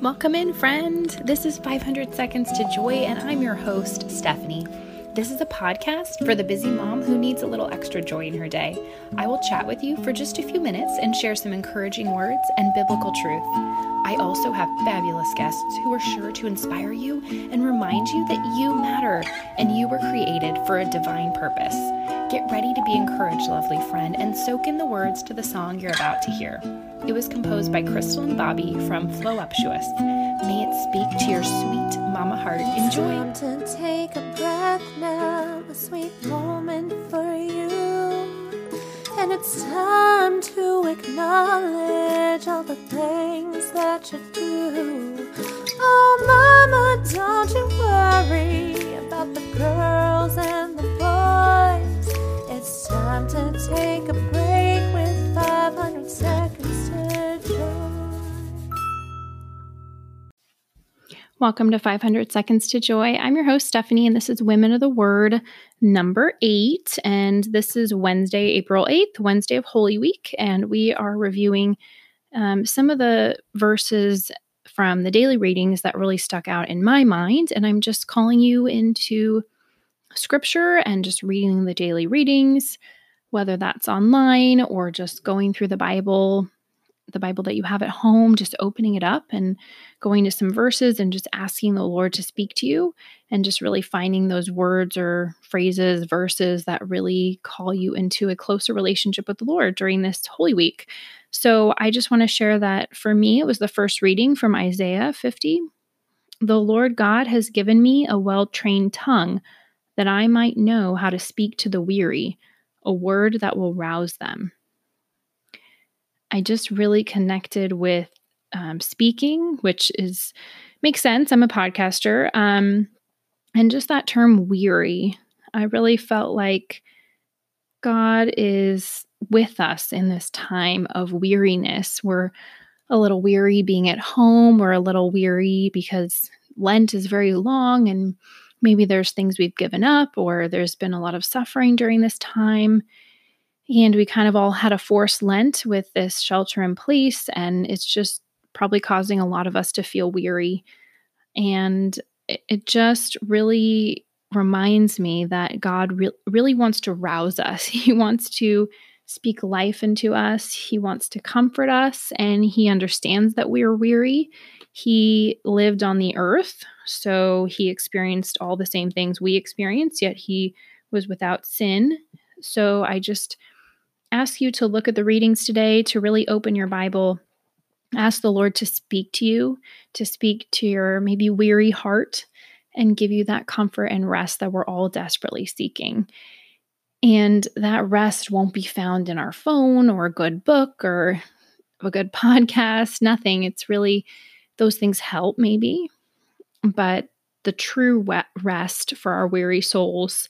Welcome in, friend. This is 500 Seconds to Joy, and I'm your host, Stephanie. This is a podcast for the busy mom who needs a little extra joy in her day. I will chat with you for just a few minutes and share some encouraging words and biblical truth. I also have fabulous guests who are sure to inspire you and remind you that you matter and you were created for a divine purpose. Get ready to be encouraged, lovely friend, and soak in the words to the song you're about to hear. It was composed by Crystal and Bobby from Flow Flowuptuous. May it speak to your sweet mama heart. Enjoy. Time to take a breath now, a sweet moment for you. And it's time to acknowledge all the things that you do. Oh, mama, don't you worry about the girls and Welcome to 500 Seconds to Joy. I'm your host, Stephanie, and this is Women of the Word number eight. And this is Wednesday, April 8th, Wednesday of Holy Week. And we are reviewing um, some of the verses from the daily readings that really stuck out in my mind. And I'm just calling you into scripture and just reading the daily readings, whether that's online or just going through the Bible the Bible that you have at home, just opening it up and going to some verses and just asking the Lord to speak to you and just really finding those words or phrases, verses that really call you into a closer relationship with the Lord during this Holy Week. So I just want to share that for me, it was the first reading from Isaiah 50. The Lord God has given me a well trained tongue that I might know how to speak to the weary, a word that will rouse them. I just really connected with um, speaking, which is makes sense. I'm a podcaster, um, and just that term "weary." I really felt like God is with us in this time of weariness. We're a little weary being at home. We're a little weary because Lent is very long, and maybe there's things we've given up, or there's been a lot of suffering during this time. And we kind of all had a forced Lent with this shelter in place, and it's just probably causing a lot of us to feel weary. And it, just really reminds me that God re- really wants to rouse us. He wants to speak life into us, He wants to comfort us, and He understands that we are weary. He lived on the earth, so He experienced all the same things we experience, yet He was without sin. So I just ask you to look at the readings today, to really open your Bible. Ask the Lord to speak to you, to speak to your maybe weary heart, and give you that comfort and rest that we're all desperately seeking. And that rest won't be found in our phone or a good book or a good podcast, nothing. It's really those things help, maybe. But the true rest for our weary souls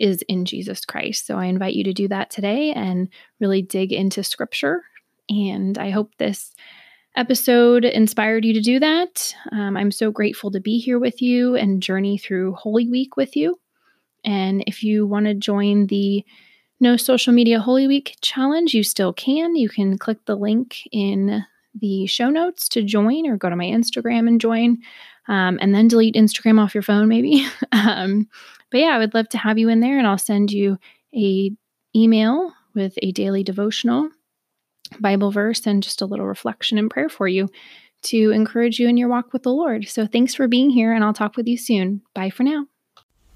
is in Jesus Christ. So I invite you to do that today and really dig into scripture. And I hope this episode inspired you to do that. Um, I'm so grateful to be here with you and journey through Holy Week with you. And if you want to join the No Social Media Holy Week challenge, you still can. You can click the link in the show notes to join or go to my Instagram and join. Um, and then delete Instagram off your phone, maybe. um, but yeah, I would love to have you in there and I'll send you a email with a daily devotional, Bible verse, and just a little reflection and prayer for you to encourage you in your walk with the Lord. So thanks for being here and I'll talk with you soon. Bye for now.